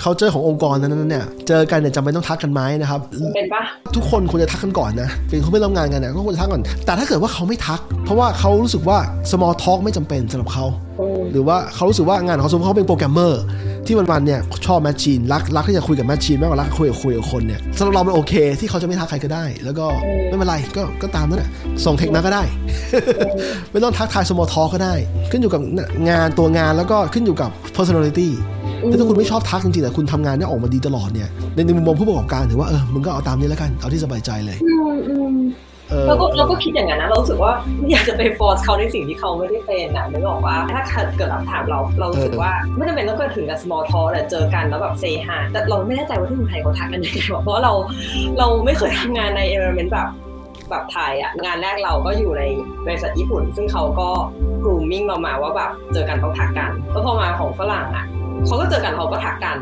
เขาเจอขององค์กรนั้นเนี่ยเจอกันเนี่ยจำเป็นต้องทักกันไหมนะครับเป็นปะทุกคนควรจะทักกันก่อนนะเป็นเขาไม่ร่วมงานกันเนี่ยก็ควรจะทักก่อน แต่ถ้าเกิดว่าเขาไม่ทัก เพราะว่าเขารู้สึกว่า small talk ไม่จำเป็นสำหรับเขาอืมหรือว่าเขารู้สึกว่างานของเขาสมมติเขาเป็นโปรแกรมเมอร์ ที่วันๆเนี่ยชอบ machine รักรักที่จะคุยกับ machine มากกว่ารักคุยกับคุยกับคนเนี่ยสำหรับเรามันโอเค ที่เขาจะไม่ทักใครก็ได้ แล้วก็ไม่เป็นไรก็ก็ตามนั้นแหละส่งเทคมาก็ได้ ไม่ต้องทักทาย small talk ก็ได้ ขึ้นอยู่กับงานตัวงานแล้วก็ขึ้นอยู่กับ personality แล้วถ้าคุณไม่ชอบทักจริงๆแต่คุณทำงานเนี่ยออกมาดีตลอดเนี่ยในในมุมมองผู้ประกอบการถือว่าเออมึงก็เอาตามนี้แล้วกันเอาที่สบายใจเลยอืมอืม เออเราก็เราก็คิดอย่างนั้นนะเรารู้สึกว่าไม่อยากจะไปฟอร์สเขาในสิ่งที่เขาไม่ได้เป็นอะนึกออกว่าถ้าเกิดเราถามเราเรารู้สึกว่าไม่จำเป็นต้องเกิดถึงกับ small talk แต่เจอกันแล้วแบบเซฮาแต่เราไม่แน่ใจว่าที่เมืองไทยเขาทักกันยังไงวะเพราะว่าเราเราไม่เคยทำงานใน environment แบบแบบไทยอะงานแรกเราก็อยู่ในบริษัทญี่ปุ่น ซึ่งเขาก็ grooming เรามาว่าแบบเจอกันต้องทักกันแล้วพอมาของฝรั่งอะเขาก็เจอกันเขาก็ทักกัน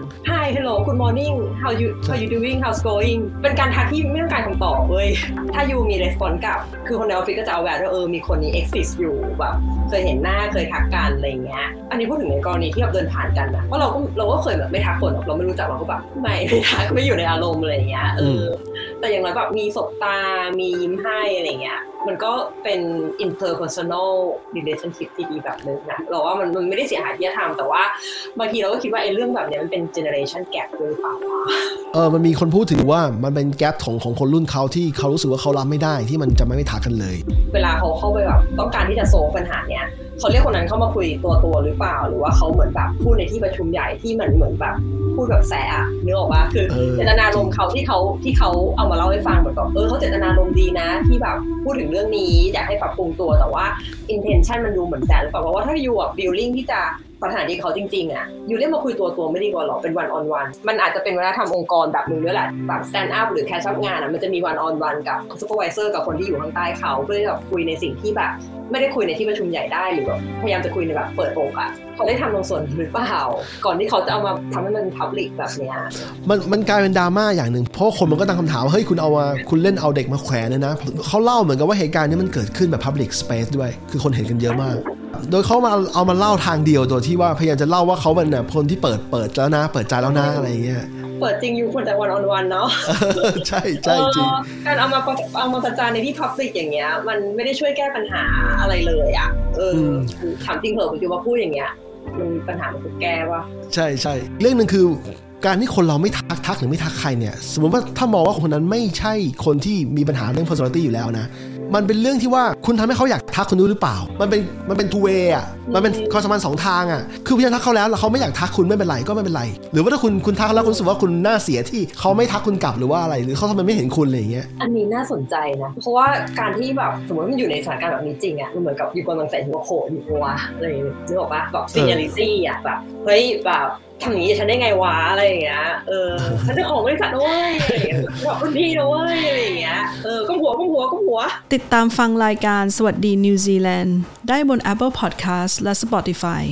Hi hello good morning how you how you doing how's going เป็นการทักที่ไม่ต้องการคำตอบเว้ย ถ้ายูมีรีสปอนส์กลับ คือคนในออฟฟิศก็จะเอาแบบว่าเออมีคนนี้ exist อยู่แบบเคยเห็นหน้าเคยทักกันอะไรเงี้ย อันนี้พูดถึงในกรณีที่แบบเดินผ่านกันนะเพราะเราก็เราก็เคยแบบไม่ทักคนเราไม่รู้จักเราก็แบบไม่ไม่ทักไม่อยู่ในอารมณ์อะไรเงี้ยเออ แต่อย่างน้อยแบบมีสบตา มียิ้มให้อะไรเงี้ย มันก็เป็น interpersonal relationship ที่ดีแบบนึงนะเราว่ามันมันไม่ได้เสียหายที่จะทำแต่ว่าบางทีเราก็คิดว่าไอ้เรื่องแบบเนี้ยมันเป็น generation gap ด้วยหรือเปล่าวะเออมันมีคนพูดถึงว่ามันเป็นแกลบของของคนรุ่นเขาที่เขารู้สึกว่าเขารับไม่ได้ที่มันจะไม่ไม่ทักกันเลย เวลาเขาเข้าไปแบบต้องการที่จะโซฟปัญหาเนี้ย เขาเรียกคนนั้นเข้ามาคุยตัวตัวหรือเปล่า หรือว่าเขาเหมือนแบบพูดในที่ประชุมใหญ่ที่มันเหมือนแบบพูดแบบแสะเนื้อออกว่าคือเจตนารมณ์เขาที่เขาที่เขาเอามาเล่าให้ฟังเหมือนกับเออเขาเจตนารมณ์ดีนะ ที่แบบพูดถึงเรื่องนี้อยากให้ปรับปรุงตัวแต่ว่า intention มันดูเหมือนแสะหรือเปล่าเพราะว่าถ้าอยู่แบบ building ที่จะปัญหาดีเขาจริงๆอะ อยู่เรียกมาคุยตัวตัวไม่ดีกว่าหรอ เป็น one on one มันอาจจะเป็นวัฒนธรรมองค์กรแบบหนึงด้วยแหละ แบบ stand up หรือ catch up งานอะ มันจะมี one on one กับ supervisor กับคนที่อยู่ข้างใต้เขาเพื่อที่จะคุยในสิ่งที่แบบ ไม่ได้คุยในที่ประชุมใหญ่ได้หรือแบบพยายามจะคุยในแบบเปิดอกอะเขาได้ทำตรงส่วนหรือเปล่า ก่อนที่เขาจะเอามาทำให้มัน public แบบเนี้ย มันมันกลายเป็นดราม่าอย่างหนึ่ง เพราะคนมันก็ตั้งคำถามว่าเฮ้ยคุณเอามาคุณเล่นเอาเด็กมาแขวนเนี่ยนะเขาเล่าเหมือนกับว่าเหตุการณ์นี้มันเกิดขึ้นแบบ Public Space ด้วย คือคนเห็นกันเยอะมาก โดยเขามาเอามาเล่าทางเดียวโดยที่ว่าพยายามจะเล่าว่าเขาเป็นแบบคนที่เปิดเปิดแล้วนะ เปิดใจแล้วนะอะไรอย่างเงี้ยเปิดจริงอยู่ควรจะ one on one เนาะใช่ใช่จริงเออการเอามาประเอามาประจานในที่ public อย่างเงี้ย มันไม่ได้ช่วยแก้ปัญหาอะไรเลยอะเอออมถามจริงเหอะผมจะมาพูดอย่างเงี้ยมันปัญหามันถูกแก้วะใช่ใช่เรื่องหนึ่งคือการที่คนเราไม่ทักทักหรือไม่ทักใครเนี่ย สมมติว่าถ้ามองว่าคนนั้นไม่ใช่คนที่มีปัญหาเรื่อง personality อยู่แล้วนะ มันเป็นเรื่องที่ว่าคุณทำให้เขาอยากทักคุณด้วยหรือเปล่า มันเป็นมันเป็น two way อะมันเป็นความสัมพันธ์สองทางอะคือพยายามทักเขาแล้วแล้วเขาไม่อยากทักคุณไม่เป็นไรก็ไม่เป็นไร หรือว่าถ้าคุณคุณทักแล้วคุณรู้สึกว่าคุณน่าเสียที่เขาไม่ทักคุณกลับหรือว่าอะไร หรือเขาทำไมไม่เห็นคุณอะไรอย่างเงี้ยอันนี้น่าสนใจนะเพราะว่าการที่แบบสมมติมันอยู่ในสถานการณ์แบบนี้จริงอะมันเหมือนกับอยู่กำลังใส่หัวโขนอยู่วะอะไรอย่างเงี้ยนึกออกปะแบบ seniority อะแบบเฮ้ยแบบทำอย่างนี้กับฉันได้ไงวะอะไรอย่างเงี้ย เออฉันเป็นของบริษัทนะเว้ยอะไรอย่างเงี้ยแบบรุ่นพี่นะเว้ยอะไรอย่างเงี้ยเออก้ม หัวก้มหัวก้มหัว ติดตามฟังรายการสวัสดีนิวซีแลนด์ได้บน Apple Podcast และ Spotify